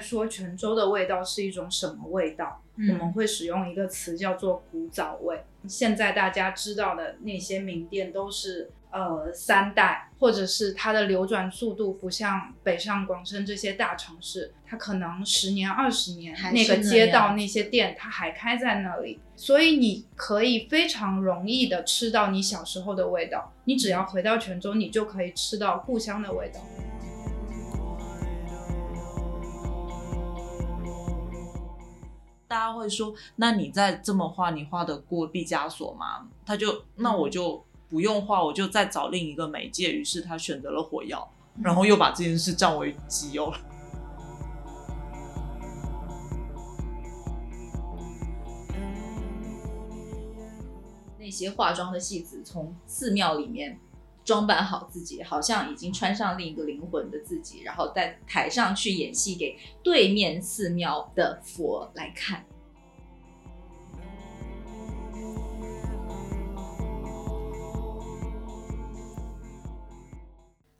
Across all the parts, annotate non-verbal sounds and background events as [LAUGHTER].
在说泉州的味道是一种什么味道，我们会使用一个词叫做古早味。现在大家知道的那些名店都是。呃，三代，或者是它的流转速度不像北上广深这些大城市，它可能十年、二十年，那个街道那些店它还开在那里，所以你可以非常容易的吃到你小时候的味道。你只要回到泉州，你就可以吃到故乡的味道。大家会说，那你再这么画，你画得过毕加索吗？他就，那我就。不用画，我就再找另一个媒介。于是他选择了火药，然后又把这件事占为己有了。那些化妆的戏子从寺庙里面装扮好自己，好像已经穿上另一个灵魂的自己，然后在台上去演戏给对面寺庙的佛来看。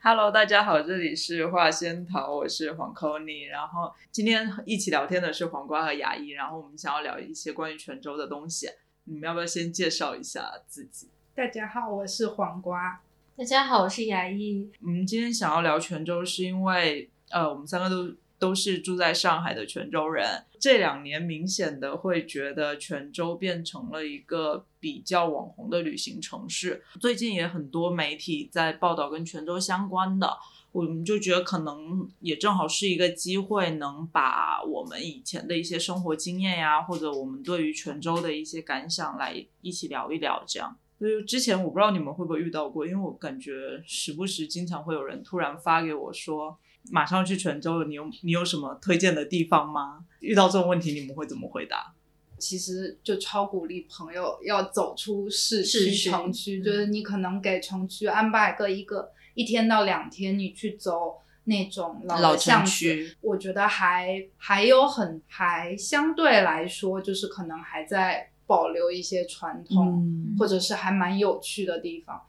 Hello，大家好，这里是画仙桃，我是黄 c o n y 然后今天一起聊天的是黄瓜和牙医，然后我们想要聊一些关于泉州的东西，你们要不要先介绍一下自己？大家好，我是黄瓜。大家好，我是雅一。我们今天想要聊泉州，是因为呃，我们三个都。都是住在上海的泉州人，这两年明显的会觉得泉州变成了一个比较网红的旅行城市。最近也很多媒体在报道跟泉州相关的，我们就觉得可能也正好是一个机会，能把我们以前的一些生活经验呀，或者我们对于泉州的一些感想来一起聊一聊。这样，所以之前我不知道你们会不会遇到过，因为我感觉时不时经常会有人突然发给我说。马上去泉州了，你有你有什么推荐的地方吗？遇到这种问题，你们会怎么回答？其实就超鼓励朋友要走出市区城区，就是你可能给城区安排个一个一天到两天，你去走那种老巷区，我觉得还还有很还相对来说，就是可能还在保留一些传统，或者是还蛮有趣的地方。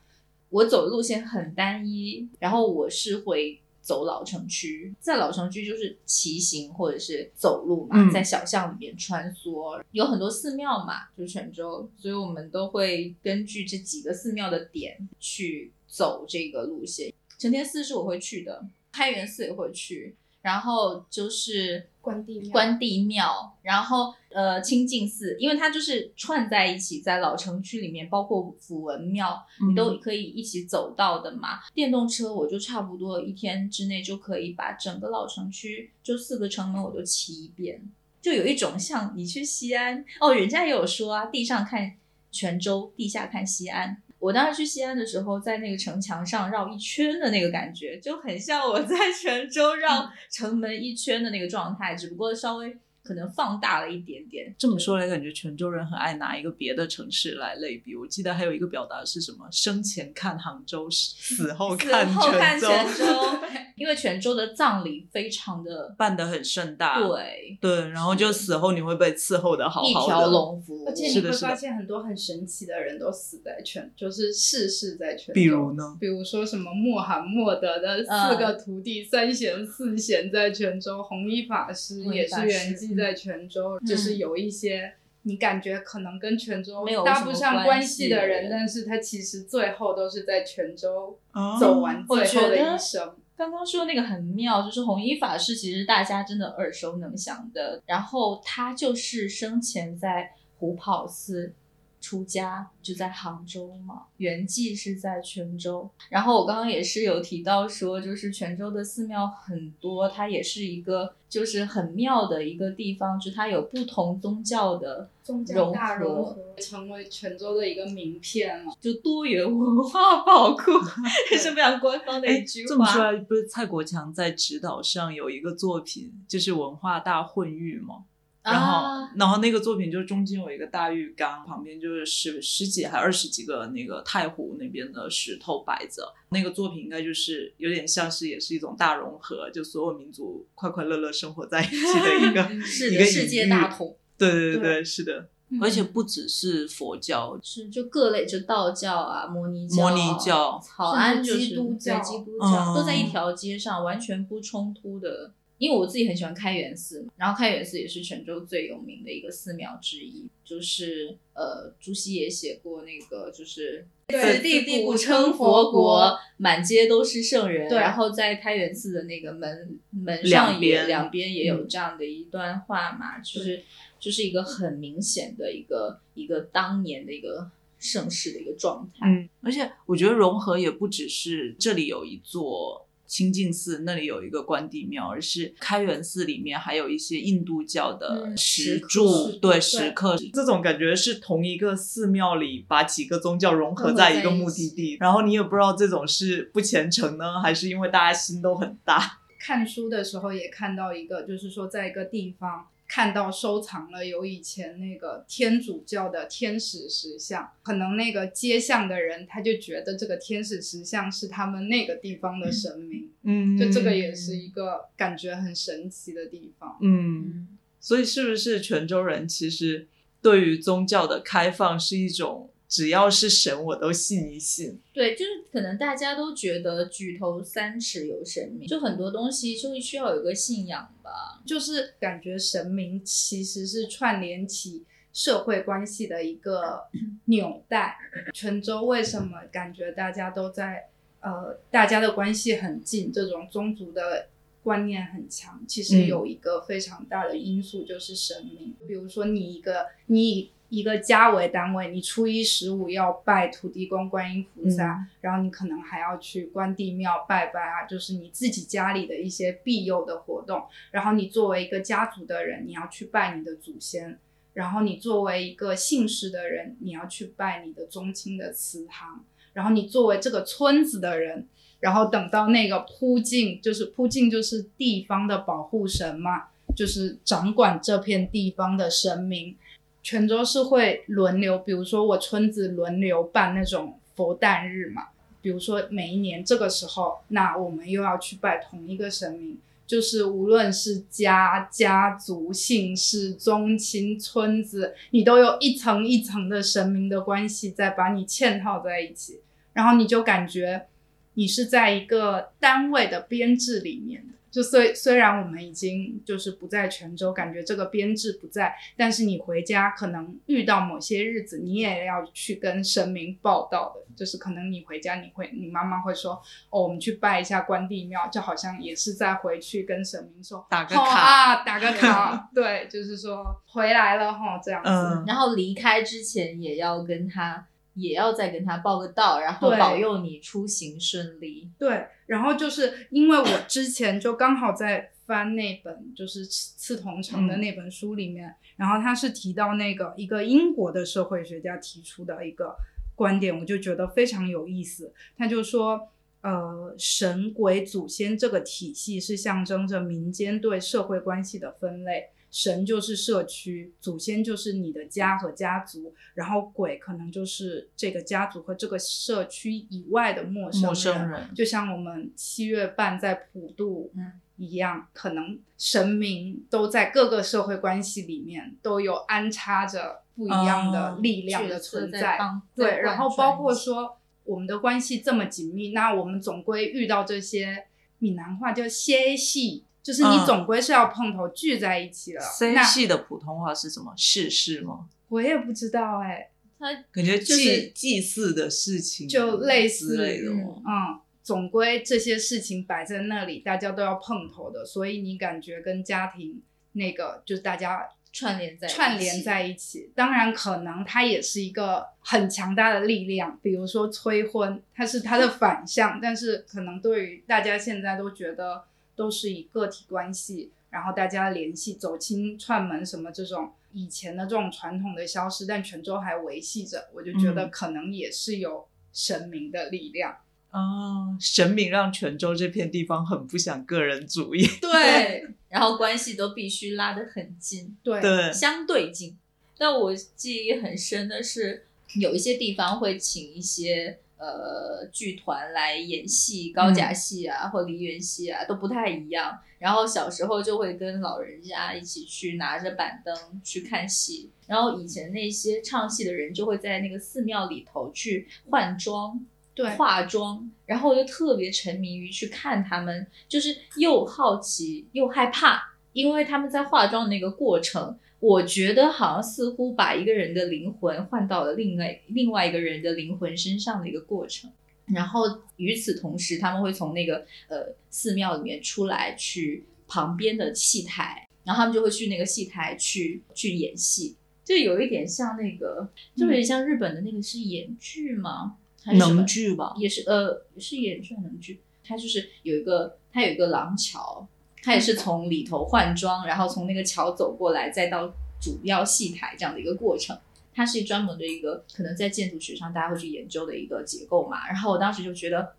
我走的路线很单一，然后我是会。走老城区，在老城区就是骑行或者是走路嘛，在小巷里面穿梭，有很多寺庙嘛，就泉州，所以我们都会根据这几个寺庙的点去走这个路线。承天寺是我会去的，开元寺也会去。然后就是关帝庙，关帝庙，然后呃清净寺，因为它就是串在一起，在老城区里面，包括府文庙，你都可以一起走到的嘛。电动车我就差不多一天之内就可以把整个老城区就四个城门我都骑一遍，就有一种像你去西安哦，人家也有说啊，地上看泉州，地下看西安。我当时去西安的时候，在那个城墙上绕一圈的那个感觉，就很像我在 [LAUGHS] 泉州绕城门一圈的那个状态，只不过稍微。可能放大了一点点。这么说来，感觉泉州人很爱拿一个别的城市来类比。我记得还有一个表达是什么？生前看杭州，死 [LAUGHS] 后看泉州。[LAUGHS] 因为泉州的葬礼非常的办得很盛大。对对，然后就死后你会被伺候的好好的。一条龙服务。而且你会发现很多很神奇的人都死在泉，就是逝世在泉州。比如呢？比如说什么穆罕默德的四个徒弟三贤四贤在泉州，弘一法师也是圆寂。在泉州，就是有一些你感觉可能跟泉州搭不上关系的人，但是他其实最后都是在泉州走完最后的一生。刚刚说那个很妙，就是弘一法师，其实大家真的耳熟能详的，然后他就是生前在虎跑寺。出家就在杭州嘛，圆寂是在泉州。然后我刚刚也是有提到说，就是泉州的寺庙很多，它也是一个就是很妙的一个地方，就它有不同宗教的宗教大融合，成为泉州的一个名片了，就多元文化宝库，[LAUGHS] 也是非常官方的一句话。这么说来，不是蔡国强在指导上有一个作品，就是文化大混浴吗？然后，然后那个作品就是中间有一个大浴缸，旁边就是十十几还二十几个那个太湖那边的石头摆着。那个作品应该就是有点像是也是一种大融合，就所有民族快快乐乐生活在一起的一个 [LAUGHS] 一个世界大同。对对对对，是的。而且不只是佛教，是就各类，就道教啊、摩尼教、摩尼教、草安基督教、基督教都在一条街上，完全不冲突的。因为我自己很喜欢开元寺，然后开元寺也是泉州最有名的一个寺庙之一。就是呃，朱熹也写过那个，就是此地古称佛国，满街都是圣人。然后在开元寺的那个门门上也两边也有这样的一段话嘛，就是就是一个很明显的一个一个当年的一个盛世的一个状态。嗯，而且我觉得融合也不只是这里有一座。清净寺那里有一个关帝庙，而是开元寺里面还有一些印度教的石柱，对石刻，这种感觉是同一个寺庙里把几个宗教融合在一个目的地，然后你也不知道这种是不虔诚呢，还是因为大家心都很大。看书的时候也看到一个，就是说在一个地方。看到收藏了有以前那个天主教的天使石像，可能那个街巷的人他就觉得这个天使石像是他们那个地方的神明，嗯，就这个也是一个感觉很神奇的地方，嗯，所以是不是泉州人其实对于宗教的开放是一种？只要是神，我都信一信。对，就是可能大家都觉得举头三尺有神明，就很多东西就需要有个信仰吧。就是感觉神明其实是串联起社会关系的一个 [CLEARS THROAT] 纽带。泉州为什么感觉大家都在呃，大家的关系很近，这种宗族的观念很强？其实有一个非常大的因素就是神明。比如说你一个你。一个家为单位，你初一十五要拜土地公、观音菩萨，然后你可能还要去关帝庙拜拜啊，就是你自己家里的一些庇佑的活动。然后你作为一个家族的人，你要去拜你的祖先；然后你作为一个姓氏的人，你要去拜你的宗亲的祠堂；然后你作为这个村子的人，然后等到那个扑境，就是扑境就是地方的保护神嘛，就是掌管这片地方的神明。泉州是会轮流，比如说我村子轮流办那种佛诞日嘛，比如说每一年这个时候，那我们又要去拜同一个神明，就是无论是家家族、姓氏、宗亲、村子，你都有一层一层的神明的关系在把你嵌套在一起，然后你就感觉你是在一个单位的编制里面的。就虽虽然我们已经就是不在泉州，感觉这个编制不在，但是你回家可能遇到某些日子，你也要去跟神明报道的。就是可能你回家，你会你妈妈会说，哦，我们去拜一下关帝庙，就好像也是在回去跟神明说打个卡啊，打个卡。[LAUGHS] 对，就是说回来了哈，这样子。然后离开之前也要跟他。也要再跟他报个到，然后保佑你出行顺利。对，然后就是因为我之前就刚好在翻那本就是刺桐城的那本书里面，然后他是提到那个一个英国的社会学家提出的一个观点，我就觉得非常有意思。他就说，呃，神鬼祖先这个体系是象征着民间对社会关系的分类。神就是社区，祖先就是你的家和家族，然后鬼可能就是这个家族和这个社区以外的陌生人，生人就像我们七月半在普渡一样，可能神明都在各个社会关系里面都有安插着不一样的力量的存在。对，然后包括说我们的关系这么紧密，那我们总归遇到这些闽南话叫歇戏。就是你总归是要碰头聚在一起了。C 系的普通话是什么？世事吗？我也不知道哎。他感觉祭祭祀的事情就类似类的。嗯，总归这些事情摆在那里，大家都要碰头的，所以你感觉跟家庭那个就是大家串联在串联在一起。当然，可能它也是一个很强大的力量，比如说催婚，它是它的反向，但是可能对于大家现在都觉得。都是以个体关系，然后大家联系、走亲串门什么这种以前的这种传统的消失，但泉州还维系着，我就觉得可能也是有神明的力量啊。神明让泉州这片地方很不想个人主义，[LAUGHS] 对，[LAUGHS] 然后关系都必须拉得很近，对，相对近。但我记忆很深的是，有一些地方会请一些。呃，剧团来演戏，高甲戏啊，或梨园戏啊，都不太一样。然后小时候就会跟老人家一起去拿着板凳去看戏。然后以前那些唱戏的人就会在那个寺庙里头去换装，对化妆，然后我就特别沉迷于去看他们，就是又好奇又害怕，因为他们在化妆的那个过程，我觉得好像似乎把一个人的灵魂换到了另外另外一个人的灵魂身上的一个过程。然后与此同时，他们会从那个呃寺庙里面出来，去旁边的戏台，然后他们就会去那个戏台去去演戏，就有一点像那个，就有点像日本的那个是演剧吗？还是什么能剧吧？也是呃是演剧还是能剧，它就是有一个它有一个廊桥，它也是从里头换装，然后从那个桥走过来，再到主要戏台这样的一个过程。它是专门的一个可能在建筑学上大家会去研究的一个结构嘛。然后我当时就觉得，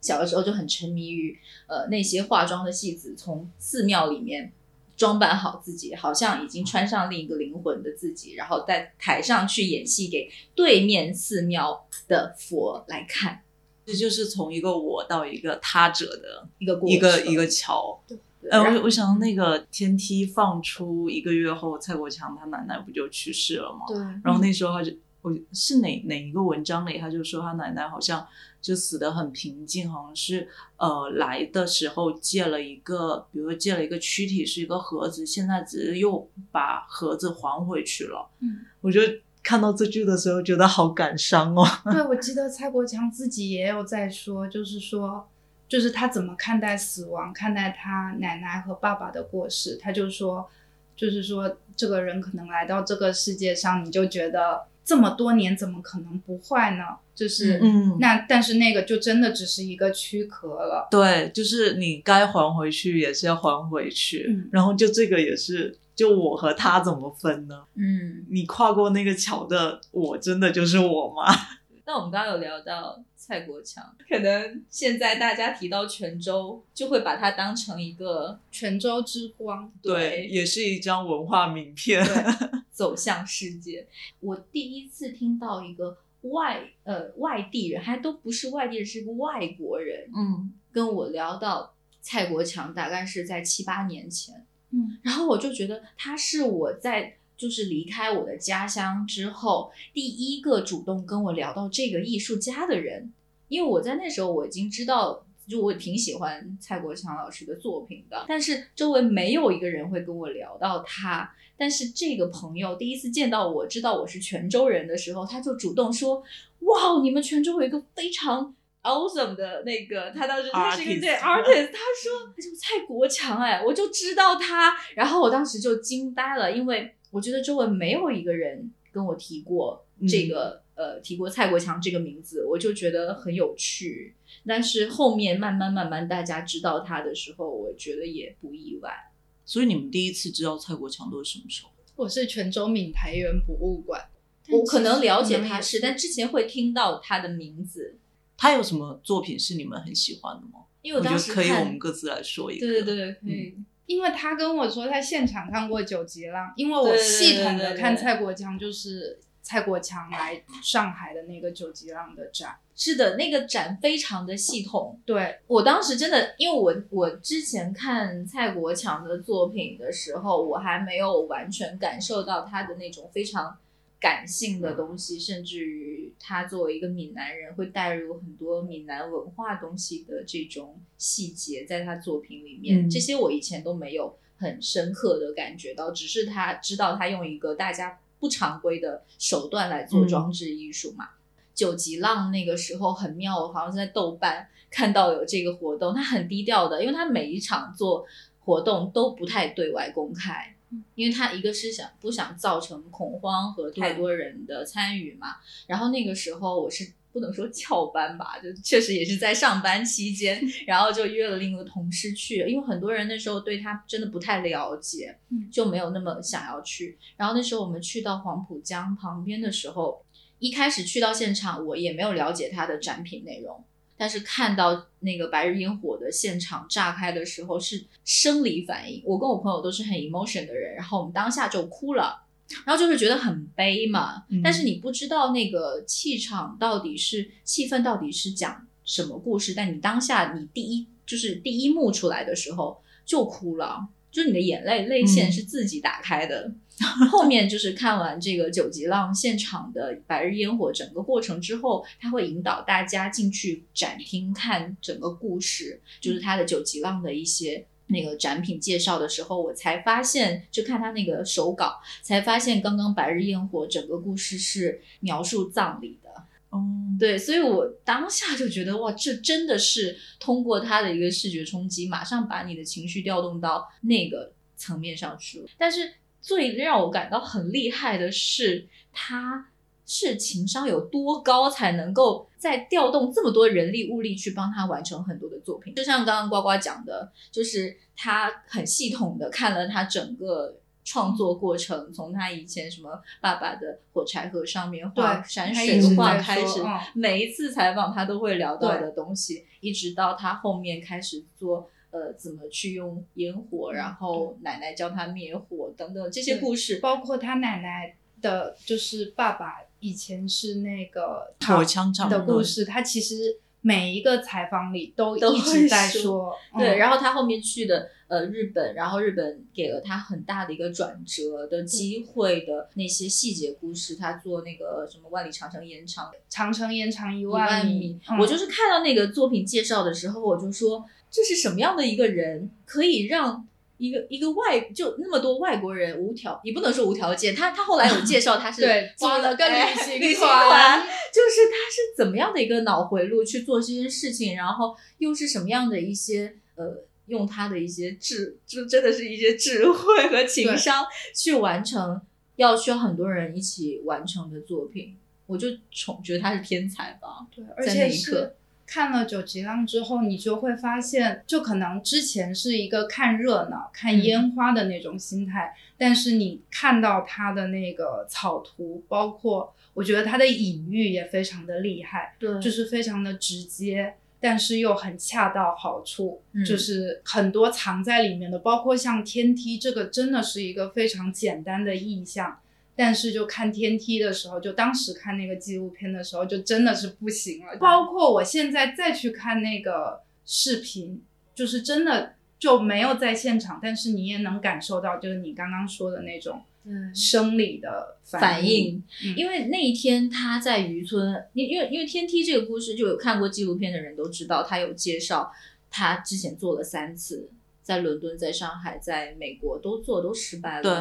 小的时候就很沉迷于呃那些化妆的戏子从寺庙里面装扮好自己，好像已经穿上另一个灵魂的自己，然后在台上去演戏给对面寺庙的佛来看这就是从一个我到一个他者的一个过程一个一个桥。对呃，我我想那个天梯放出一个月后，蔡国强他奶奶不就去世了吗？对，然后那时候他就，我是哪哪一个文章里，他就说他奶奶好像就死得很平静，好像是呃来的时候借了一个，比如说借了一个躯体是一个盒子，现在只是又把盒子还回去了。嗯，我就看到这句的时候觉得好感伤哦。对，我记得蔡国强自己也有在说，就是说，就是他怎么看待死亡，看待他奶奶和爸爸的过世。他就说，就是说，这个人可能来到这个世界上，你就觉得这么多年怎么可能不坏呢？就是，嗯那但是那个就真的只是一个躯壳了。对，就是你该还回去也是要还回去，嗯然后就这个也是，就我和他怎么分呢？嗯，你跨过那个桥的我，真的就是我吗？那我们刚刚有聊到蔡国强，可能现在大家提到泉州，就会把它当成一个泉州之光，对，也是一张文化名片。[LAUGHS] 对走向世界。我第一次听到一个外呃外地人，还都不是外地人，是个外国人，嗯，跟我聊到蔡国强，大概是在七八年前。嗯，然后我就觉得他是我在就是离开我的家乡之后第一个主动跟我聊到这个艺术家的人，因为我在那时候我已经知道，就我挺喜欢蔡国强老师的作品的，但是周围没有一个人会跟我聊到他。但是这个朋友第一次见到我，知道我是泉州人的时候，他就主动说：“哇，你们泉州有一个非常 awesome 的那个，他当时他是一个对 Artist artist，他说他就蔡国强，哎，我就知道他，然后我当时就惊呆了，因为我觉得周围没有一个人跟我提过这个、呃提过蔡国强这个名字，我就觉得很有趣。但是后面慢慢慢慢大家知道他的时候，我觉得也不意外。所以你们第一次知道蔡国强都是什么时候？我是泉州闽台园博物馆，我可能了解他是，但之前会听到他的名字，他有什么作品是你们很喜欢的吗？因为我当时我觉得可以，我们各自来说一个。对对对，可以。因为他跟我说他现场看过九级浪，因为我系统的看蔡国强就是蔡国强来上海的那个九级浪的展，是的，那个展非常的系统，对，我当时真的，因为我我之前看蔡国强的作品的时候，我还没有完全感受到他的那种非常感性的东西，甚至于他作为一个闽南人，会带入很多闽南文化东西的这种细节，在他作品里面，嗯这些我以前都没有很深刻的感觉到，只是他知道他用一个大家不常规的手段来做嗯装置艺术嘛。九级浪那个时候很妙，我好像是在豆瓣看到有这个活动，他很低调的，因为他每一场做活动都不太对外公开，因为他一个是想不想造成恐慌和太多人的参与嘛。然后那个时候我是不能说翘班吧，就确实也是在上班期间，[LAUGHS] 然后就约了另一个同事去，因为很多人那时候对他真的不太了解，嗯就没有那么想要去。然后那时候我们去到黄浦江旁边的时候，一开始去到现场，我也没有了解他的展品内容，但是看到那个白日烟火的现场炸开的时候，是生理反应。我跟我朋友都是很 emotion 的人，然后我们当下就哭了。然后就是觉得很悲嘛，嗯但是你不知道那个气场到底是气氛到底是讲什么故事，但你当下你第一就是第一幕出来的时候就哭了，就是你的眼泪泪腺嗯是自己打开的，[LAUGHS] 后面就是看完这个九级浪现场的白日烟火整个过程之后，他会引导大家进去展厅看整个故事，就是他的九级浪的一些那个展品介绍的时候，我才发现，就看他那个手稿，才发现刚刚白日焰火整个故事是描述葬礼的。哦，对，所以我当下就觉得哇，这真的是通过他的一个视觉冲击，马上把你的情绪调动到那个层面上去了。但是最让我感到很厉害的是，他是情商有多高，才能够在调动这么多人力物力去帮他完成很多的作品。就像刚刚呱呱讲的，就是他很系统的看了他整个。创作过程从他以前什么爸爸的火柴盒上面画山水画开始，每一次采访他都会聊到的东西，一直到他后面开始做呃怎么去用烟火，然后奶奶教他灭火等等这些故事，包括他奶奶的，就是爸爸以前是那个火枪厂的故事，他其实每一个采访里都一直在说，对，然后他后面去的。呃，日本，然后日本给了他很大的一个转折的机会的那些细节故事，他做那个什么万里长城延长，长城延长一万米，我就是看到那个作品介绍的时候，我就说这是什么样的一个人，可以让一个一个外就那么多外国人无条，也不能说无条件，他他后来有介绍他是 [LAUGHS] 对花了个旅行团，就是他是怎么样的一个脑回路去做这件事情，然后又是什么样的一些呃。用他的一些智，就真的是一些智慧和情商去完成，要需要很多人一起完成的作品，我就宠觉得他是天才吧。对，而且是看了九级浪之后，你就会发现，就可能之前是一个看热闹、看烟花的那种心态，但是你看到他的那个草图，包括我觉得他的隐喻也非常的厉害，对，就是非常的直接。但是又很恰到好处，就是很多藏在里面的，包括像天梯这个，真的是一个非常简单的意象。但是就看天梯的时候，就当时看那个纪录片的时候，就真的是不行了。包括我现在再去看那个视频，就是真的就没有在现场，但是你也能感受到，就是你刚刚说的那种。生理的反应，因为那一天他在渔村，因因为因为天梯这个故事，就有看过纪录片的人都知道，他有介绍他之前做了三次，在伦敦、在上海、在美国都做都失败了。对，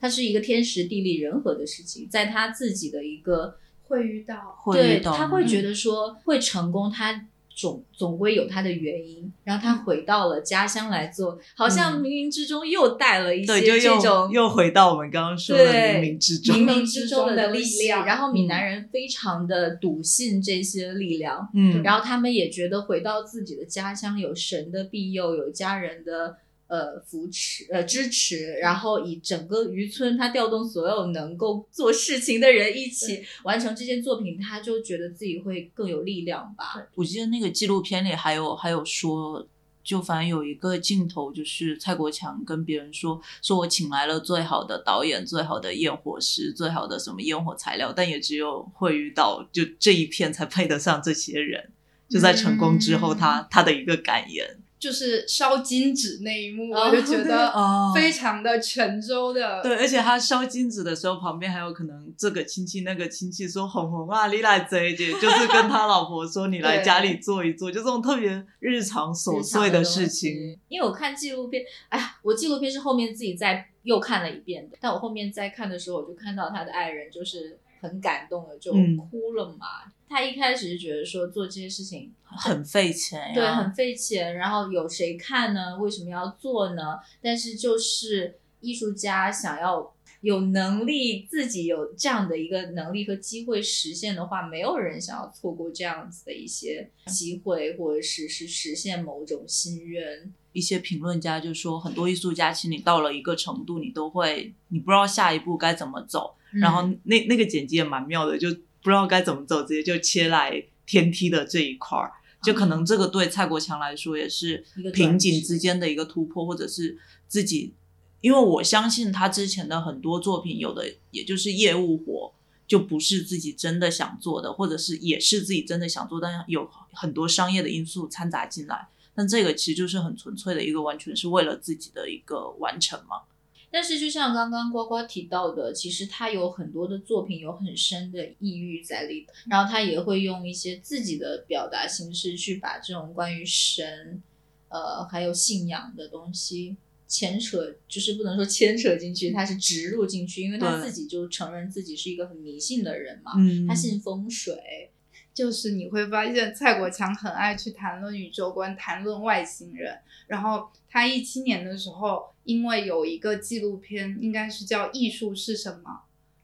它是一个天时地利人和的事情，在他自己的一个会遇到，对他会觉得说会成功，他。总总归有他的原因，然后他回到了家乡来做，好像冥冥之中又带了一些这种，又回到我们刚刚说的冥冥之中，冥冥之中的力量。然后闽南人非常的笃信这些力量，嗯，然后他们也觉得回到自己的家乡有神的庇佑，有家人的。呃，扶持呃支持，然后以整个渔村，他调动所有能够做事情的人一起完成这件作品，他就觉得自己会更有力量吧。我记得那个纪录片里还有还有说，就反正有一个镜头，就是蔡国强跟别人说，说我请来了最好的导演、最好的焰火师、最好的什么烟火材料，但也只有会遇到就这一片才配得上这些人。就在成功之后，他他的一个感言。就是烧金纸那一幕，我就觉得 [LAUGHS] 非常的泉州的。对，而且他烧金纸的时候，旁边还有可能这个亲戚那个亲戚说：“红红啊，你来这一点，就是跟他老婆说你来家里坐一坐，就这种特别日常琐碎的事情。因为我看纪录片，哎呀，我纪录片是后面自己再又看了一遍的，但我后面再看的时候，我就看到他的爱人就是很感动的就哭了嘛。他一开始是觉得说做这些事情很费钱，对，很费钱。然后有谁看呢？为什么要做呢？但是就是艺术家想要有能力，自己有这样的一个能力和机会实现的话，没有人想要错过这样子的一些机会，或者是是实现某种心愿。一些评论家就说，很多艺术家其实你到了一个程度，你都会你不知道下一步该怎么走。然后那那个剪辑也蛮妙的，就。不知道该怎么走，直接就切来天梯的这一块儿，就可能这个对蔡国强来说也是瓶颈之间的一个突破，或者是自己，因为我相信他之前的很多作品，有的也就是业务活，就不是自己真的想做的，或者是也是自己真的想做，但有很多商业的因素掺杂进来。但这个其实就是很纯粹的一个，完全是为了自己的一个完成嘛。但是就像刚刚呱呱提到的，其实他有很多的作品有很深的抑郁在里头，然后他也会用一些自己的表达形式去把这种关于神，呃，还有信仰的东西牵扯，就是不能说牵扯进去，他是植入进去，因为他自己就承认自己是一个很迷信的人嘛，嗯。他信风水，就是你会发现蔡国强很爱去谈论宇宙观，谈论外星人。然后他一七年的时候，因为有一个纪录片，应该是叫《艺术是什么》，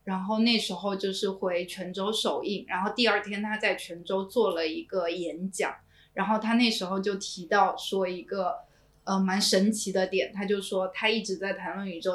然后那时候就是回泉州首映，然后第二天他在泉州做了一个演讲，然后他那时候就提到说一个呃蛮神奇的点，他就说他一直在谈论宇宙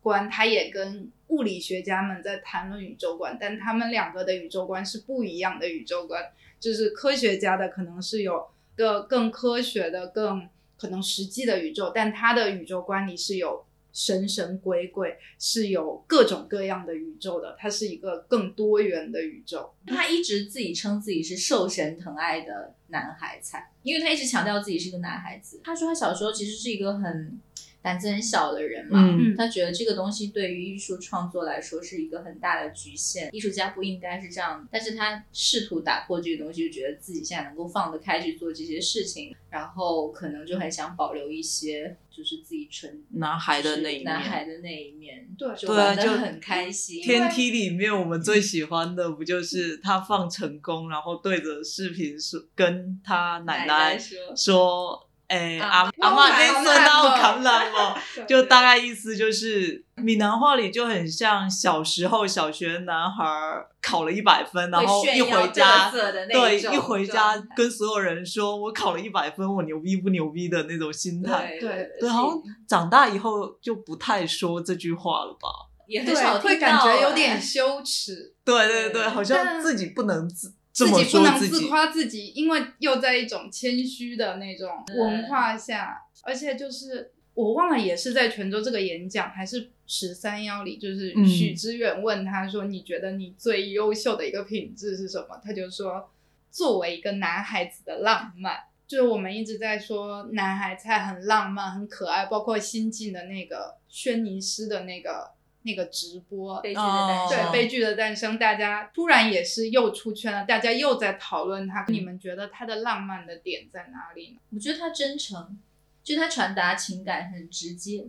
观，他也跟物理学家们在谈论宇宙观，但他们两个的宇宙观是不一样的宇宙观，就是科学家的可能是有个更科学的、更可能实际的宇宙，但他的宇宙观里是有神神鬼鬼，是有各种各样的宇宙的，它是一个更多元的宇宙。他一直自己称自己是受神疼爱的男孩才，因为他一直强调自己是个男孩子。他说他小时候其实是一个很胆子很小的人嘛，嗯他觉得这个东西对于艺术创作来说是一个很大的局限，艺术家不应该是这样。但是他试图打破这个东西，就觉得自己现在能够放得开去做这些事情，然后可能就很想保留一些就是自己纯男孩的那一面男孩的那一面，对就很开心。天梯里面，我们最喜欢的不就是他放成功，然后对着视频说跟他奶奶奶说说，诶、啊阿阿妈那孙那我扛烂哦，就大概意思就是闽南话里就很像小时候小学男孩儿考了一百分，然后一回家对一回家跟所有人说我考了一百分，我牛逼不牛逼的那种心态。对对对，好像长大以后就不太说这句话了吧？也。很少，会感觉有哎。点羞耻，对对对，好像自己不能自这自己不能自。夸自己，因为又在一种谦虚的那种文化下，而且就是我忘了，也是在泉州这个演讲，还是十三幺里，就是嗯许知远问他说：“你觉得你最优秀的一个品质是什么？”他就说：“作为一个男孩子的浪漫。”就是我们一直在说男孩菜很浪漫、很可爱，包括新晋的那个轩尼诗的那个那个直播，悲剧的诞哦生。对悲剧的诞生，大家突然也是又出圈了，大家又在讨论他。你们觉得他的浪漫的点在哪里呢？我觉得他真诚，就他传达情感很直接。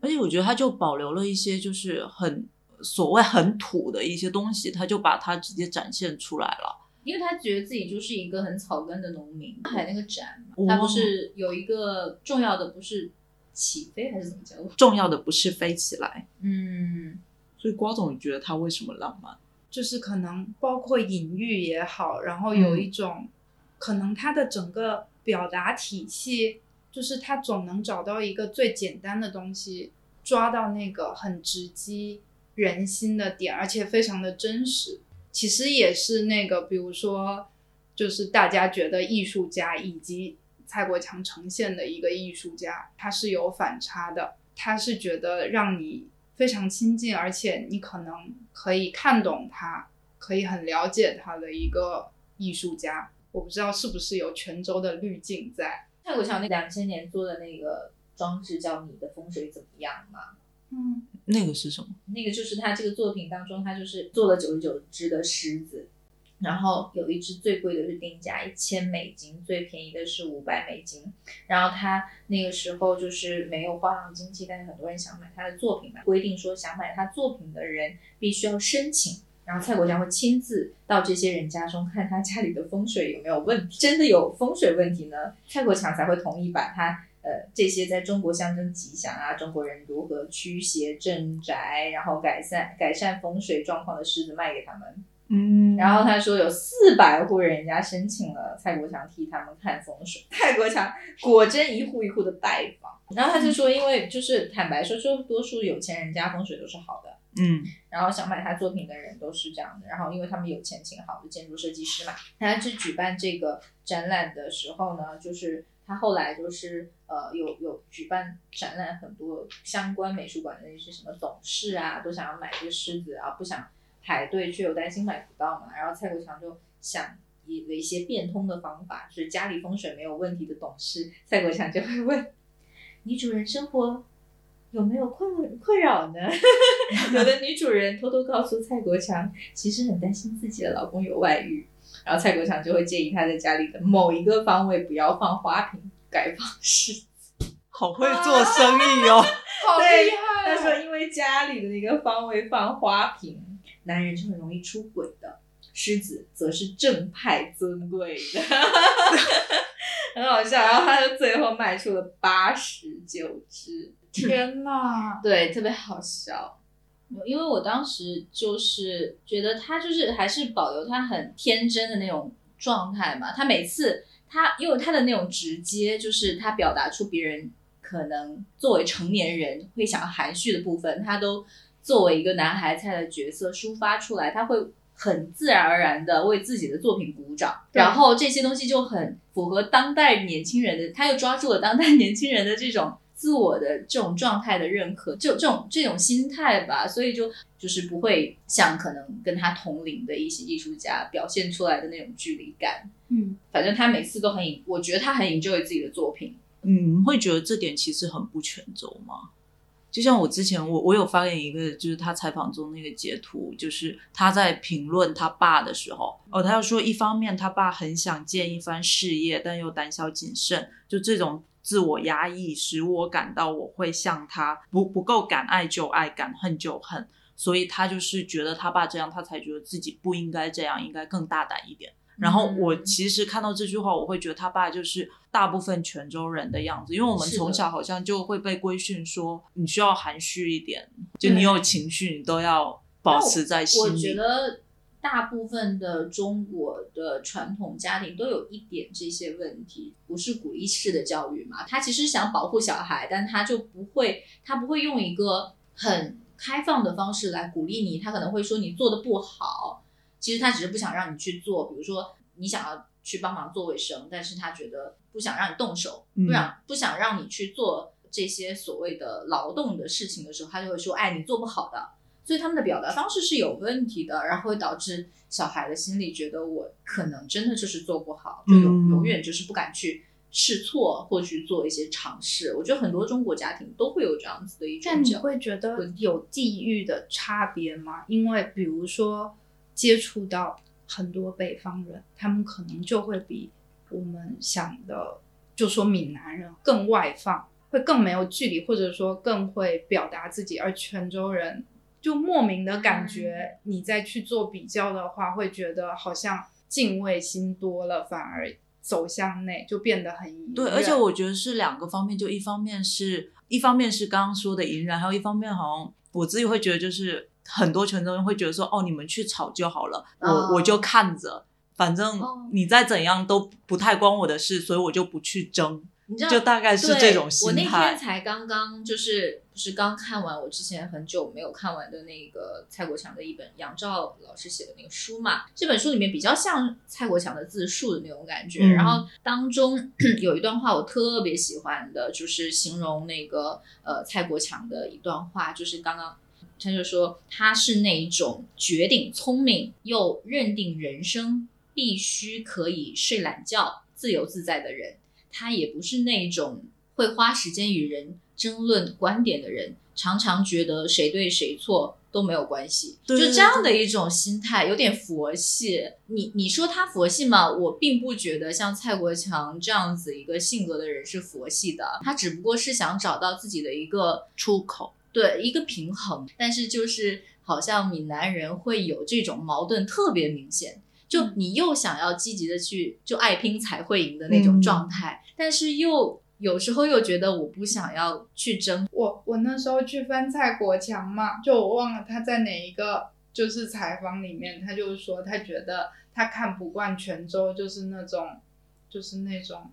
而且我觉得他就保留了一些就是很所谓很土的一些东西，他就把它直接展现出来了。因为他觉得自己就是一个很草根的农民，上海那个展他不是有一个重要的不是起飞还是怎么讲？重要的不是飞起来，嗯，所以瓜总，你觉得他为什么浪漫？就是可能包括隐喻也好，然后有一种、可能他的整个表达体系，就是他总能找到一个最简单的东西，抓到那个很直击人心的点，而且非常的真实。其实也是那个，比如说，就是大家觉得艺术家以及蔡国强呈现的一个艺术家，他是有反差的，他是觉得让你非常亲近，而且你可能可以看懂他，可以很了解他的一个艺术家。我不知道是不是有泉州的滤镜在。蔡国强那两千年做的那个装置叫《你的风水怎么样》嘛，嗯，那个是什么？那个就是他这个作品当中，他就是做了九十九只的狮子，然后有一只最贵的是定价一千美金，最便宜的是五百美金。然后他那个时候就是没有画廊经济，但是很多人想买他的作品嘛，规定说想买他作品的人必须要申请。然后蔡国强会亲自到这些人家中看他家里的风水有没有问题，真的有风水问题呢，蔡国强才会同意把他呃，这些在中国象征吉祥啊，中国人如何驱邪镇宅，然后改善改善风水状况的狮子卖给他们。嗯。然后他说有四百户人家申请了蔡国强替他们看风水，[LAUGHS] 蔡国强果真一户一户的拜访。然后他就说，因为就是坦白说，就多数有钱人家风水都是好的，嗯。然后想买他作品的人都是这样的，然后因为他们有钱请好的建筑设计师嘛，他去举办这个展览的时候呢，就是他后来就是呃有有举办展览，很多相关美术馆的那些什么董事啊，都想要买这个狮子啊，不想排队，却又担心买不到嘛，然后蔡国强就想。以了一些变通的方法，就是家里风水没有问题的董事，蔡国强就会问：女主人生活有没有困困扰呢？[LAUGHS] 有的女主人偷偷告诉蔡国强，其实很担心自己的老公有外遇，然后蔡国强就会建议他在家里的某一个方位不要放花瓶，改放柿子。好会做生意哦！[LAUGHS] 好对厉害！他说，因为家里的那个方位放花瓶，男人是很容易出轨的。狮子则是正派尊贵的，[LAUGHS] 很好笑。然后他就最后卖出了八十九只，天哪！[LAUGHS] 对，特别好笑。因为我当时就是觉得他就是还是保留他很天真的那种状态嘛。他每次他因为他的那种直接，就是他表达出别人可能作为成年人会想要含蓄的部分，他都作为一个男孩菜的角色抒发出来，他会很自然而然的为自己的作品鼓掌，然后这些东西就很符合当代年轻人的，他又抓住了当代年轻人的这种。自我的这种状态的认可，就这种这种心态吧，所以就就是不会像可能跟他同龄的一些艺术家表现出来的那种距离感。嗯，反正他每次都很，我觉得他很 enjoy 自己的作品。嗯，会觉得这点其实很不全责吗？就像我之前我我有发给一个，就是他采访中那个截图，就是他在评论他爸的时候，哦，他要说一方面他爸很想建一番事业，但又胆小谨慎，就这种自我压抑使我感到我会像他不不够敢爱就爱，敢恨就恨，所以他就是觉得他爸这样，他才觉得自己不应该这样，应该更大胆一点。然后我嗯其实看到这句话，我会觉得他爸就是大部分泉州人的样子，因为我们从小好像就会被规训说你需要含蓄一点，就你有情绪你都要保持在心我里。觉得大部分的中国的传统家庭都有一点这些问题，不是鼓励式的教育嘛？他其实想保护小孩，但他就不会，他不会用一个很开放的方式来鼓励你，他可能会说你做的不好，其实他只是不想让你去做，比如说你想要去帮忙做卫生，但是他觉得不想让你动手，嗯不想不想让你去做这些所谓的劳动的事情的时候，他就会说，哎，你做不好的。所以他们的表达方式是有问题的，然后会导致小孩的心里觉得我可能真的就是做不好，就永嗯永远就是不敢去试错或去做一些尝试。我觉得很多中国家庭都会有这样子的一种但你会觉得有地域的差别吗？因为比如说接触到很多北方人，他们可能就会比我们想的，就说闽南人更外放，会更没有距离，或者说更会表达自己，而泉州人就莫名的感觉，你再去做比较的话，会觉得好像敬畏心多了，反而走向内就变得很隐对，而且我觉得是两个方面，就一方面是一方面是刚刚说的隐忍，还有一方面好像我自己会觉得就是很多泉州人会觉得说，哦，你们去吵就好了，我、哦我就看着，反正哦你再怎样都不太关我的事，所以我就不去争，你知道就大概是这种心态我那天。才刚刚就是不是刚看完我之前很久没有看完的那个蔡国强的一本杨照老师写的那个书嘛，这本书里面比较像蔡国强的自述的那种感觉，嗯然后当中 [CLEARS THROAT] 有一段话我特别喜欢的，就是形容那个呃蔡国强的一段话，就是刚刚。他就说他是那一种绝顶聪明又认定人生必须可以睡懒觉、自由自在的人。他也不是那种会花时间与人争论观点的人，常常觉得谁对谁错都没有关系，对就这样的一种心态，有点佛系。你你说他佛系吗？我并不觉得像蔡国强这样子一个性格的人是佛系的，他只不过是想找到自己的一个出口，对一个平衡，但是就是好像闽南人会有这种矛盾特别明显，就你又想要积极的去就爱拼才会赢的那种状态，但是又有时候又觉得我不想要去争，我我那时候去翻蔡国强嘛，就我忘了他在哪一个就是采访里面，他就说他觉得他看不惯泉州，就是那种就是那种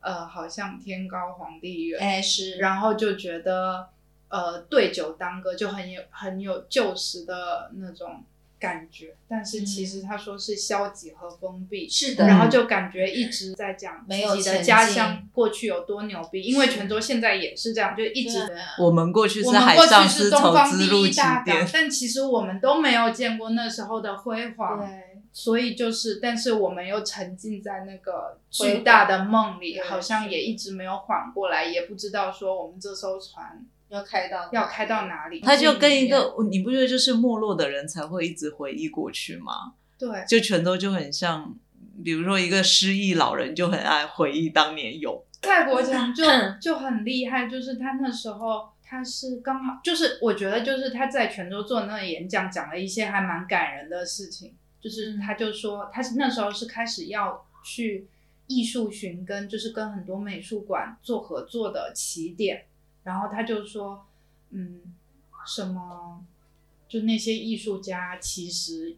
呃，好像天高皇帝远，哎是。然后就觉得呃对酒当歌就很有很有旧时的那种感觉，但是其实他说是消极和封闭，是的，然后就感觉一直在讲没有自己的家乡过去有多牛逼，因为泉州现在也是这样，就一直我们过去是我们过海上去是东丝绸方第之路起一大港点，，但其实我们都没有见过那时候的辉煌。对。所以就是，但是我们又沉浸在那个巨大的梦里，好像也一直没有缓过来，也不知道说我们这艘船要开到要开到哪里。他就跟一个，你不觉得就是没落的人才会一直回忆过去吗？对，就泉州就很像，比如说一个失忆老人就很爱回忆当年有。蔡国强就就很厉害，就是他那时候他是刚好，就是我觉得就是他在泉州做那个演讲，讲了一些还蛮感人的事情。就是他就说他是那时候是开始要去艺术寻根，就是跟很多美术馆做合作的起点。然后他就说，嗯，什么，就那些艺术家其实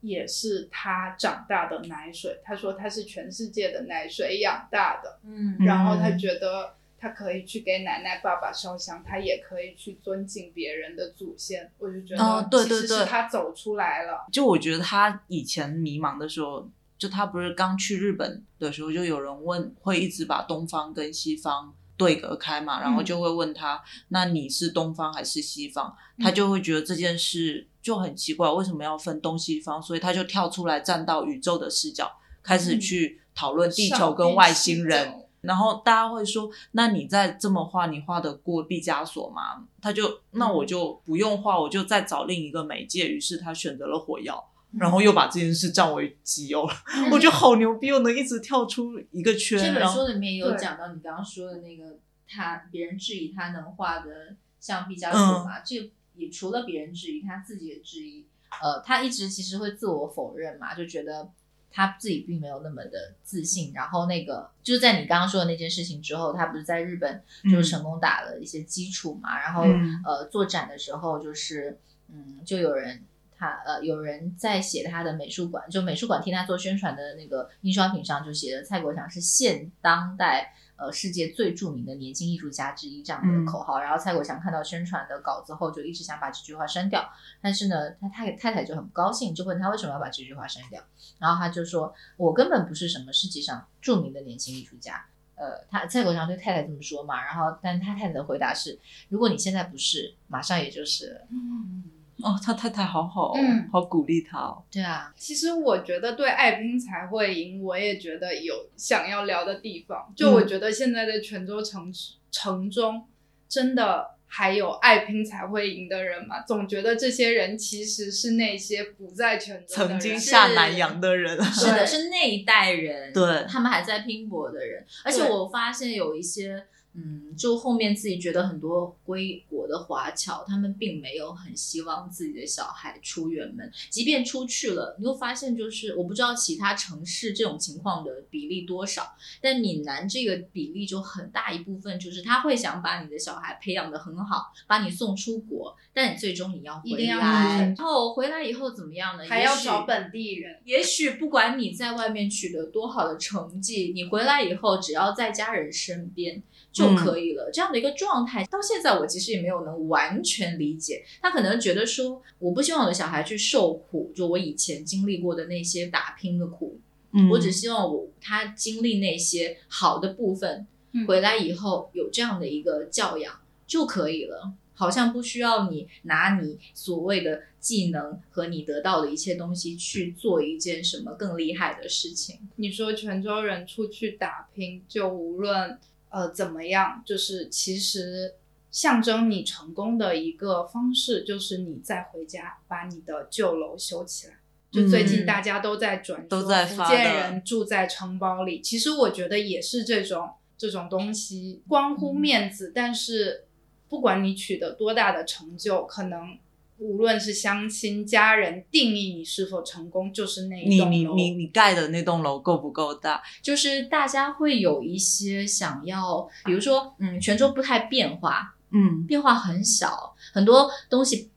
也是他长大的奶水。他说他是全世界的奶水养大的，嗯，然后他觉得他可以去给奶奶、爸爸烧香，他也可以去尊敬别人的祖先。我就觉哦得，其实对对对是他走出来了。就我觉得他以前迷茫的时候，就他不是刚去日本的时候，就有人问，会一直把东方跟西方对隔开嘛，然后就会问他，那你是东方还是西方？他就会觉得这件事就很奇怪，为什么要分东西方？所以他就跳出来站到宇宙的视角，开始去讨论地球跟外星人。然后大家会说，那你再这么画，你画得过毕加索吗？他就那我就不用画，我就再找另一个媒介。于是他选择了火药，然后又把这件事占为己有了。[LAUGHS] 我觉得好牛逼，又能一直跳出一个圈。这本书里面有讲到你刚刚说的那个，他别人质疑他能画的像毕加索嗯嘛，这也除了别人质疑，他自己也质疑。呃，他一直其实会自我否认嘛，就觉得他自己并没有那么的自信。然后那个就是在你刚刚说的那件事情之后，他不是在日本就是成功打了一些基础嘛，然后嗯呃做展的时候就是嗯就有人。他呃，有人在写他的美术馆，就美术馆替他做宣传的那个印刷品上就写的蔡国强是现当代呃世界最著名的年轻艺术家之一这样的口号。然后蔡国强看到宣传的稿子后，就一直想把这句话删掉，但是呢，他太太太就很不高兴，就问他为什么要把这句话删掉。然后他就说：“我根本不是什么世界上著名的年轻艺术家。”呃，他蔡国强对太太这么说嘛，然后但他太太的回答是：“如果你现在不是，马上也就是了。嗯，哦，他太太好好、哦，嗯。好鼓励他哦。”对啊，其实我觉得对爱拼才会赢，我也觉得有想要聊的地方。就我觉得现在的泉州城城中，真的还有爱拼才会赢的人吗？总觉得这些人其实是那些不在泉州曾经下南洋的人，是的，是那一代人，对。他们还在拼搏的人。而且我发现有一些，嗯，就后面自己觉得很多归国的华侨，他们并没有很希望自己的小孩出远门，即便出去了，你会发现就是我不知道其他城市这种情况的比例多少，但闽南这个比例就很大一部分，就是他会想把你的小孩培养的很好，把你送出国，但你最终你要回来，然后回来以后怎么样呢？还要找本地人。也许不管你在外面取得多好的成绩，你回来以后只要在家人身边就可以了。这样的一个状态，到现在我其实也没有能完全理解。他可能觉得说，我不希望我的小孩去受苦，就我以前经历过的那些打拼的苦，嗯我只希望我他经历那些好的部分，嗯回来以后有这样的一个教养就可以了。好像不需要你拿你所谓的技能和你得到的一切东西去做一件什么更厉害的事情。你说泉州人出去打拼，就无论呃怎么样，就是其实象征你成功的一个方式，就是你再回家把你的旧楼修起来。就最近嗯。大家都在转说都在福建人住在城堡里，其实我觉得也是这种这种东西，关乎面子，但是不管你取得多大的成就，可能无论是相亲家人定义你是否成功，就是那一你栋楼你你你盖的那栋楼够不够大？就是大家会有一些想要，比如说，嗯，泉州不太变化，嗯变化很小，很多东西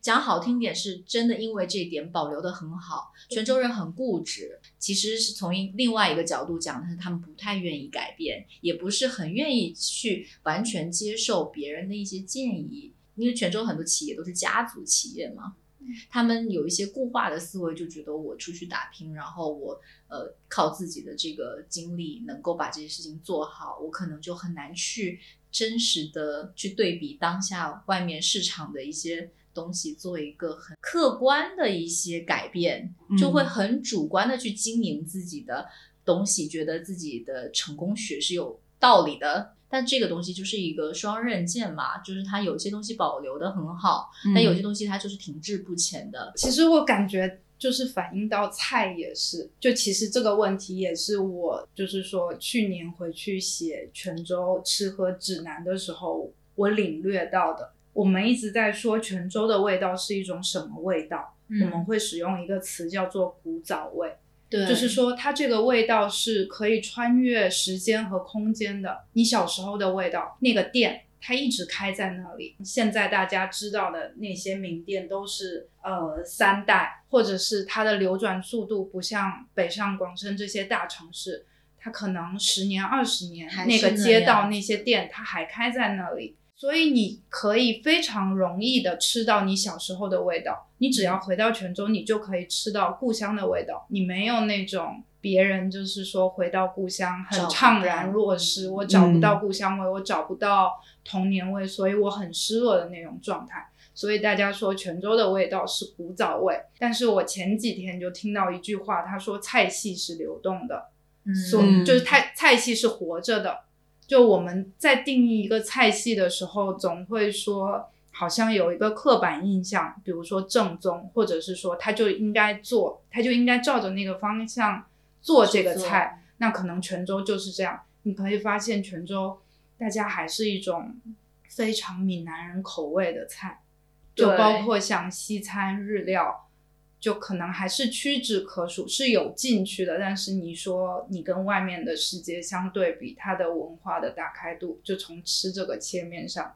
讲好听点是真的，因为这一点保留的很好。泉州人很固执，其实是从另外一个角度讲，是他们不太愿意改变，也不是很愿意去完全接受别人的一些建议。因为泉州很多企业都是家族企业嘛，他们有一些固化的思维，就觉得我出去打拼，然后我呃靠自己的这个经历能够把这些事情做好，我可能就很难去真实的去对比当下外面市场的一些东西，做一个很客观的一些改变，就会很主观的去经营自己的东西，觉得自己的成功学是有道理的。但这个东西就是一个双刃剑嘛，就是它有些东西保留的很好，嗯但有些东西它就是停滞不前的。其实我感觉就是反映到菜也是，就其实这个问题也是我就是说去年回去写泉州吃喝指南的时候，我领略到的。我们一直在说泉州的味道是一种什么味道，嗯我们会使用一个词叫做古早味。对，就是说，它这个味道是可以穿越时间和空间的。你小时候的味道，那个店它一直开在那里。现在大家知道的那些名店都是呃三代，或者是它的流转速度不像北上广深这些大城市，它可能十年、二十年那个街道那些店它还开在那里。所以你可以非常容易的吃到你小时候的味道，你只要回到泉州，你就可以吃到故乡的味道。你没有那种别人就是说回到故乡很怅然若失，我找不到嗯故乡味，我找不到童年味，所以我很失落的那种状态。所以大家说泉州的味道是古早味，但是我前几天就听到一句话，他说菜系是流动的，嗯所嗯就是菜菜系是活着的。就我们在定义一个菜系的时候，总会说好像有一个刻板印象，比如说正宗，或者是说他就应该做，他就应该照着那个方向做这个菜。那可能泉州就是这样，你可以发现泉州大家还是一种非常闽南人口味的菜，就包括像西餐、日料，就可能还是屈指可数，是有进去的。但是你说你跟外面的世界相对比，它的文化的打开度，就从吃这个切面上，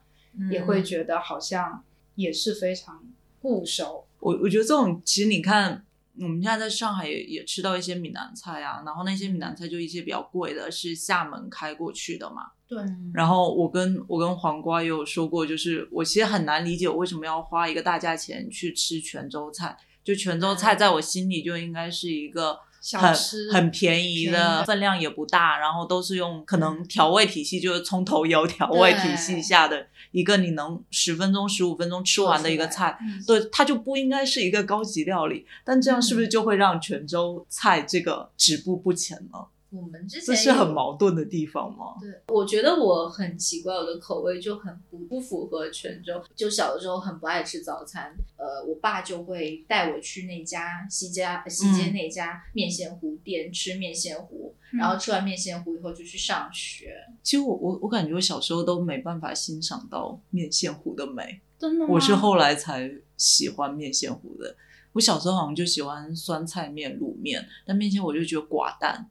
也嗯会觉得好像也是非常固守。我我觉得这种其实你看，我们现在在上海也也吃到一些闽南菜啊，然后那些闽南菜就一些比较贵的，是厦门开过去的嘛。对，嗯然后我跟我跟黄瓜也有说过，就是我其实很难理解我为什么要花一个大价钱去吃泉州菜。就泉州菜在我心里就应该是一个很吃很便宜的，分量也不大，然后都是用可能调味体系，就是葱头油调味体系下的一个你能十分钟、十五分钟吃完的一个菜。嗯对，它就不应该是一个高级料理，但这样是不是嗯就会让泉州菜这个止步不前呢？我们之前这是很矛盾的地方吗？对，我觉得我很奇怪，我的口味就很不不符合泉州。就小的时候很不爱吃早餐，呃，我爸就会带我去那家西家西街嗯那家面线糊店吃面线糊，嗯然后吃完面线糊以后就去上学。其实我我我感觉我小时候都没办法欣赏到面线糊的美，真的吗？我是后来才喜欢面线糊的。我小时候好像就喜欢酸菜面、卤面，但面线我就觉得寡淡。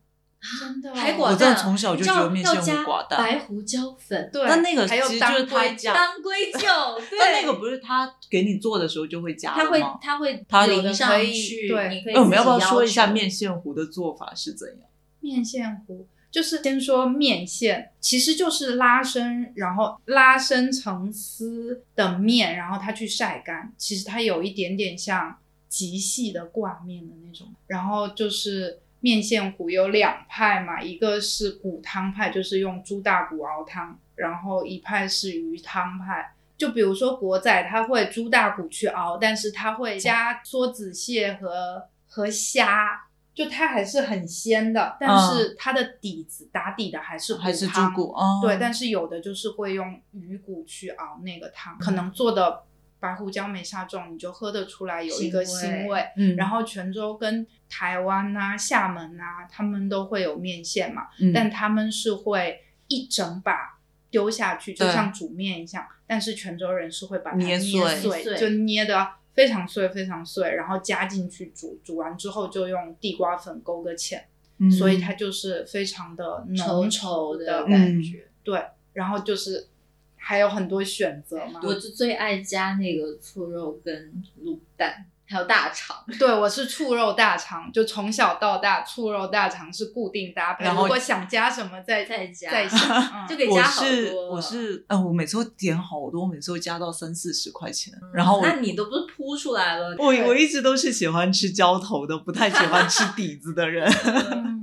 真的哦还寡淡，我真的从小就觉得面线寡淡白胡椒粉，对，但那个还有其实就是当归他加当归酒，[LAUGHS] 对，但那个不是他给你做的时候就会加它会的吗？它会他淋上有的可以去，对你可以哎，我们要不要说一下面线糊的做法是怎样？面线糊就是先说面线，其实就是拉伸，然后拉伸成丝的面，然后它去晒干。其实它有一点点像极细的挂面的那种。然后就是面线糊有两派嘛，一个是骨汤派，就是用猪大骨熬汤，然后一派是鱼汤派。就比如说国仔，他会猪大骨去熬，但是他会加梭子蟹和和虾，就它还是很鲜的，但是它的底子打底的还是嗯还是猪骨？哦，对，但是有的就是会用鱼骨去熬那个汤，可能做的白胡椒没下重，你就喝得出来有一个腥味腥味。嗯，然后泉州跟台湾呐、厦门呐、他们都会有面线嘛，嗯但他们是会一整把丢下去，就像煮面一样。但是泉州人是会把它捏碎，就捏的非常碎非常碎，然后加进去煮，煮完之后就用地瓜粉勾个芡，嗯所以它就是非常的浓稠的感觉。对，然后就是还有很多选择嘛。我就最爱加那个醋肉跟卤蛋，还有大肠。[LAUGHS] 对，我是醋肉大肠，就从小到大醋肉大肠是固定搭配。然后如果想加什么再再加再想，[LAUGHS] 嗯就可以加好是多我是，呃，我每次都点好多，我每次都加到三四十块钱，然后我那你都不是铺出来了？我我一直都是喜欢吃浇头的，不太喜欢吃底子的人。[LAUGHS] 嗯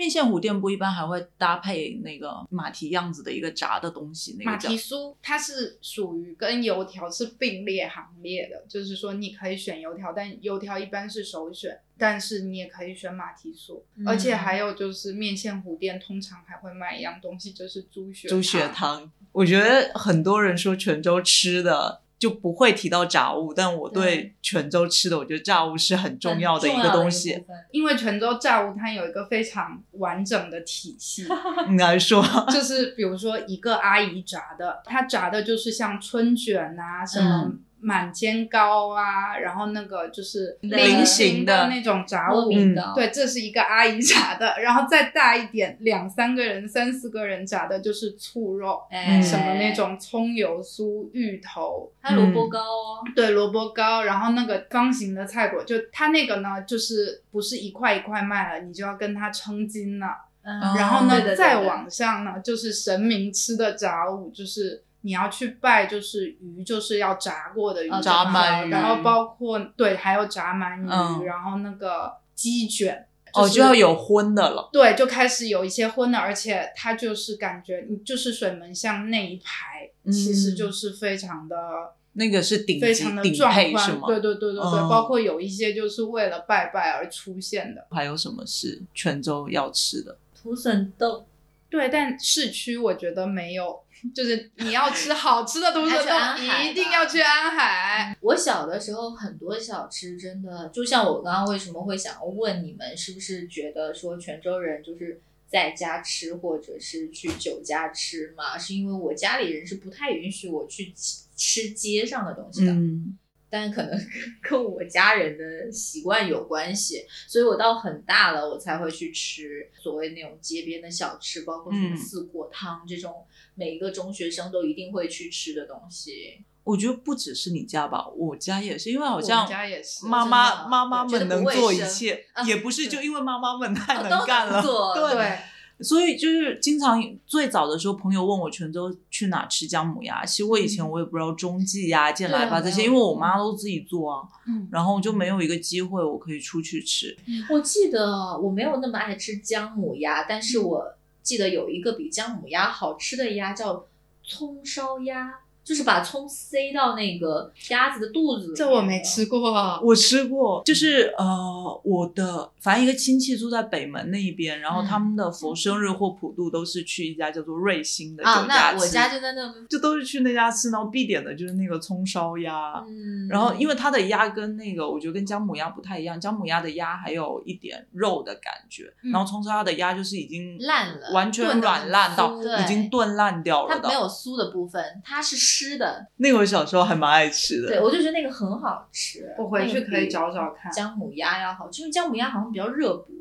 面线糊店不一般还会搭配那个马蹄样子的一个炸的东西，那个马蹄酥它是属于跟油条是并列行列的，就是说你可以选油条，但油条一般是首选，但是你也可以选马蹄酥，嗯而且还有就是面线糊店通常还会卖一样东西，就是猪血猪血汤。我觉得很多人说泉州吃的就不会提到炸物，但我对对。泉州吃的，我觉得炸物是很重要的一个东西因为泉州炸物它有一个非常完整的体系，[LAUGHS] 你来说，就是比如说一个阿姨炸的，她炸的就是像春卷啊，什么嗯满煎糕啊，然后那个就是菱形的。的那种炸物，嗯，对，这是一个阿姨炸的，[LAUGHS] 然后再大一点，两三个人、三四个人炸的就是醋肉，哎，什么那种葱油酥、芋头，还有萝卜糕哦，对，萝卜糕，然后那个方形的菜果，就它那个呢，就是不是一块一块卖了，你就要跟它称斤了。嗯。然后呢，对对对对。再往上呢，就是神明吃的炸物，就是你要去拜，就是鱼，就是要炸过的鱼，哦炸鳗鱼然后包括对，还有炸鳗鱼，嗯然后那个鸡卷。哦，是就要有荤的了。对，就开始有一些荤的，而且它就是感觉你就是水门巷那一排，其实嗯就是非常的那个是顶非常的壮观，配是吗？对对对对对，嗯包括有一些就是为了拜拜而出现的。还有什么是泉州要吃的？土笋豆，对，但市区我觉得没有，就是你要吃好吃的土还笋去安海冻，一定要去安海。我小的时候很多小吃真的，就像我刚刚为什么会想要问你们，是不是觉得说泉州人就是在家吃或者是去酒家吃嘛？是因为我家里人是不太允许我去吃吃街上的东西的。嗯，但可能跟我家人的习惯有关系，所以我到很大了，我才会去吃所谓那种街边的小吃，包括什么嗯四果汤、这种每一个中学生都一定会去吃的东西。我觉得不只是你家吧，我家也是，因为好像家也是妈妈妈妈们能做一切，啊也不是就因为妈妈们太能干了，对。对，所以就是经常最早的时候，朋友问我泉州去哪吃姜母鸭，其实我以前嗯我也不知道中记呀、健来吧这些，因为我妈都自己做啊，嗯，然后就没有一个机会我可以出去吃。我记得我没有那么爱吃姜母鸭，但是我记得有一个比姜母鸭好吃的鸭叫葱烧鸭，就是把葱塞到那个鸭子的肚子里。这我没吃过。我吃过，就是呃，我的反正一个亲戚住在北门那一边，然后嗯他们的佛生日或普渡都是去一家叫做瑞兴的啊，酒家吃，那我家就在那。就都是去那家吃，然后必点的就是那个葱烧鸭。嗯，然后，因为它的鸭跟那个，我觉得跟姜母鸭不太一样。姜母鸭的鸭还有一点肉的感觉，嗯然后葱烧鸭的鸭就是已经烂了完全软烂到已经炖烂掉了的。它没有酥的部分，它是湿的。那个我小时候还蛮爱吃的。对，我就觉得那个很好吃。我回去可以找找看姜母鸭要好吃，因为姜母鸭好像比较热补。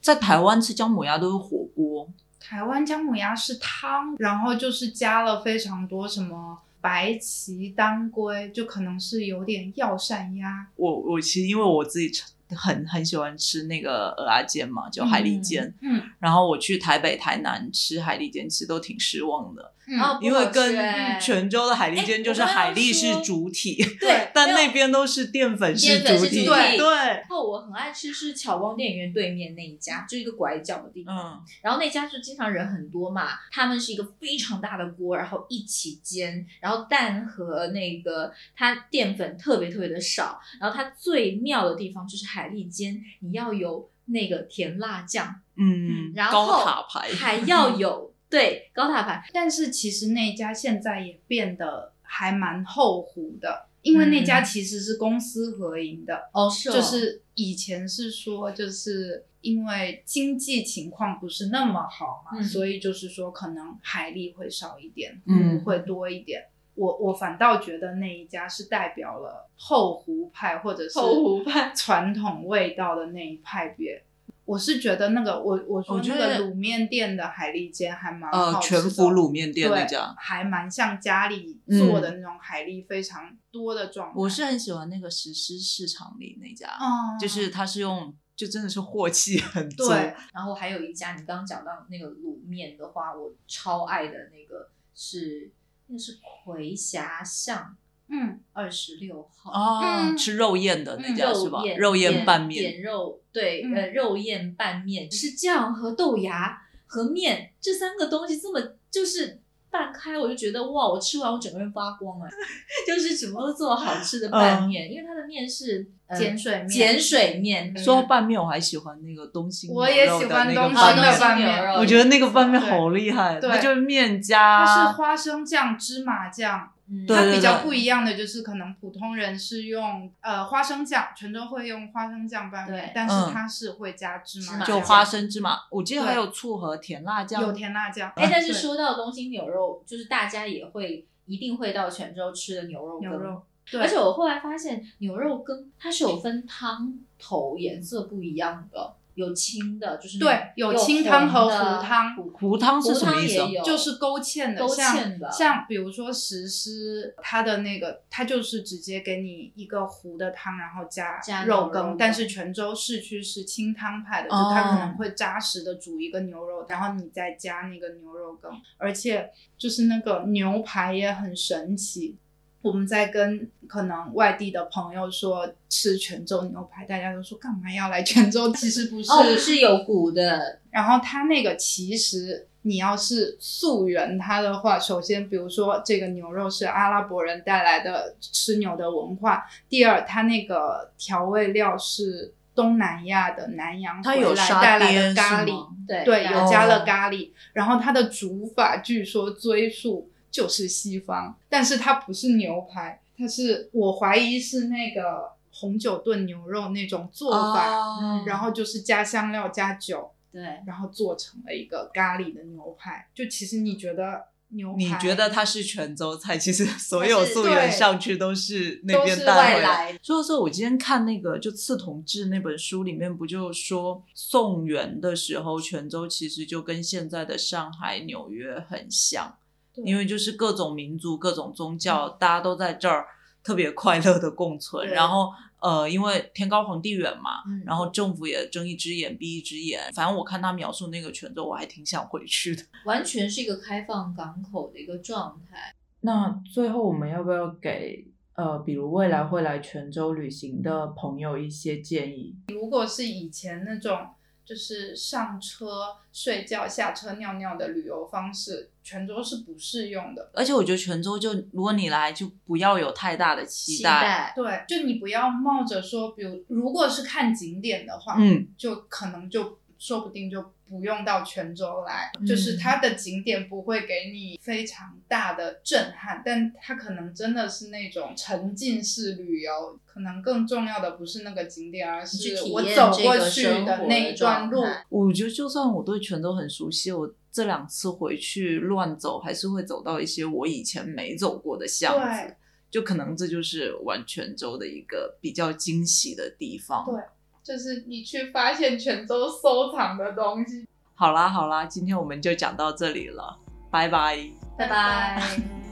在台湾吃姜母鸭都是火锅，台湾姜母鸭是汤，然后就是加了非常多什么白鳍、当归，就可能是有点药膳鸭。我我其实因为我自己吃很很喜欢吃那个鹅啊煎嘛，就海蛎煎。嗯然后我去台北、台南吃海蛎煎，其实都挺失望的，嗯，因为跟欸泉州的海蛎煎就是海蛎是主体，对 [LAUGHS] 但那边都是淀粉是主体，对，然后我很爱吃是巧光电影院对面那一家，就一个拐角的地方。嗯，然后那家就经常人很多嘛，他们是一个非常大的锅，然后一起煎，然后蛋和那个它淀粉特别特别的少，然后它最妙的地方就是海蛎煎，你要有那个甜辣酱，嗯，然后高塔牌还要有对高塔牌，但是其实那家现在也变得还蛮后糊的，因为那家嗯其实是公私合营的，哦是哦就是以前是说就是。因为经济情况不是那么好嘛，嗯所以就是说可能海蛎会少一点，嗯会多一点。我我反倒觉得那一家是代表了后湖派或者是后湖派传统味道的那一派别。我是觉得那个我我说我觉得那个卤面店的海蛎煎还蛮呃好吃的全福卤面店那对家，还蛮像家里做的那种海蛎非常多的状态。我是很喜欢那个石狮市场里那家，哦，就是它是用就真的是镬气很足，对然后还有一家，你刚刚讲到那个卤面的话，我超爱的那个是那是葵霞巷嗯，二十六号。啊，嗯。吃肉燕的那嗯。家是吧？燕肉燕拌点面，肉对，嗯。呃，肉燕拌面是酱和豆芽和面这三个东西这么就是拌开，我就觉得哇，我吃完我整个人发光啊，[LAUGHS] 就是怎么都这么好吃的拌面，因为它的面是呃碱水面碱水面，说到拌面，我还喜欢那个东兴我也牛肉喜欢的那个东兴的拌面，拌面我觉得那个拌面好厉害，它就是面加它加是花生酱、芝麻酱。嗯。它比较不一样的就是，可能普通人是用呃花生酱，泉州会用花生酱拌面，但是嗯。它是会加芝麻就花生芝麻，我记得还有醋和甜辣酱，有甜辣酱。哎，但是说到东兴牛肉，就是大家也会一定会到泉州吃的牛肉羹。牛肉，对。而且我后来发现牛肉羹它是有分汤头颜色不一样的，有清的，就是对有清汤和糊汤糊糊汤是糊什么意思啊汤也有就是勾芡的，勾芡的像比如说石狮，它的那个它就是直接给你一个糊的汤，然后加加肉羹但是泉州市区是清汤派的，就哦它可能会扎实的煮一个牛肉，然后你再加那个牛肉羹，而且就是那个牛排也很神奇。我们在跟可能外地的朋友说吃泉州牛排，大家都说干嘛要来泉州？其实不是，哦，是有骨的，然后它那个其实你要是溯源它的话，首先比如说这个牛肉是阿拉伯人带来的吃牛的文化，第二它那个调味料是东南亚的南洋回有沙带来的咖喱，对对，有加哦。了咖喱，然后它的煮法据说追溯就是西方，但是它不是牛排，它是我怀疑是那个红酒炖牛肉那种做法，哦然后就是加香料加酒。对，然后做成了一个咖喱的牛排。就其实你觉得牛排，你觉得它是泉州菜，其实所有溯源上去都是那边带回来。所以说，我今天看那个就《刺桐志》那本书里面，不就说宋元的时候，泉州其实就跟现在的上海、纽约很像，对因为就是各种民族、各种宗教，大家都在这儿特别快乐的共存。然后呃，因为天高皇帝远嘛，嗯然后政府也睁一只眼闭一只眼。反正我看他描述那个泉州，我还挺想回去的。[LAUGHS] 完全是一个开放港口的一个状态。那最后我们要不要给呃，比如未来会来泉州旅行的朋友一些建议？如果是以前那种就是上车睡觉、下车尿尿的旅游方式，泉州是不适用的。而且我觉得泉州就如果你来，就不要有太大的期期待，对，就你不要冒着说，比如如果是看景点的话，嗯，就可能就说不定就不用到泉州来，嗯就是它的景点不会给你非常大的震撼，但它可能真的是那种沉浸式旅游，可能更重要的不是那个景点，而是我走过去的那一段路。我觉得就算我对泉州很熟悉，我这两次回去乱走，还是会走到一些我以前没走过的巷子。就可能这就是玩泉州的一个比较惊喜的地方。对就是你去发现泉州收藏的东西。好啦好啦，今天我们就讲到这里了，拜拜。拜拜。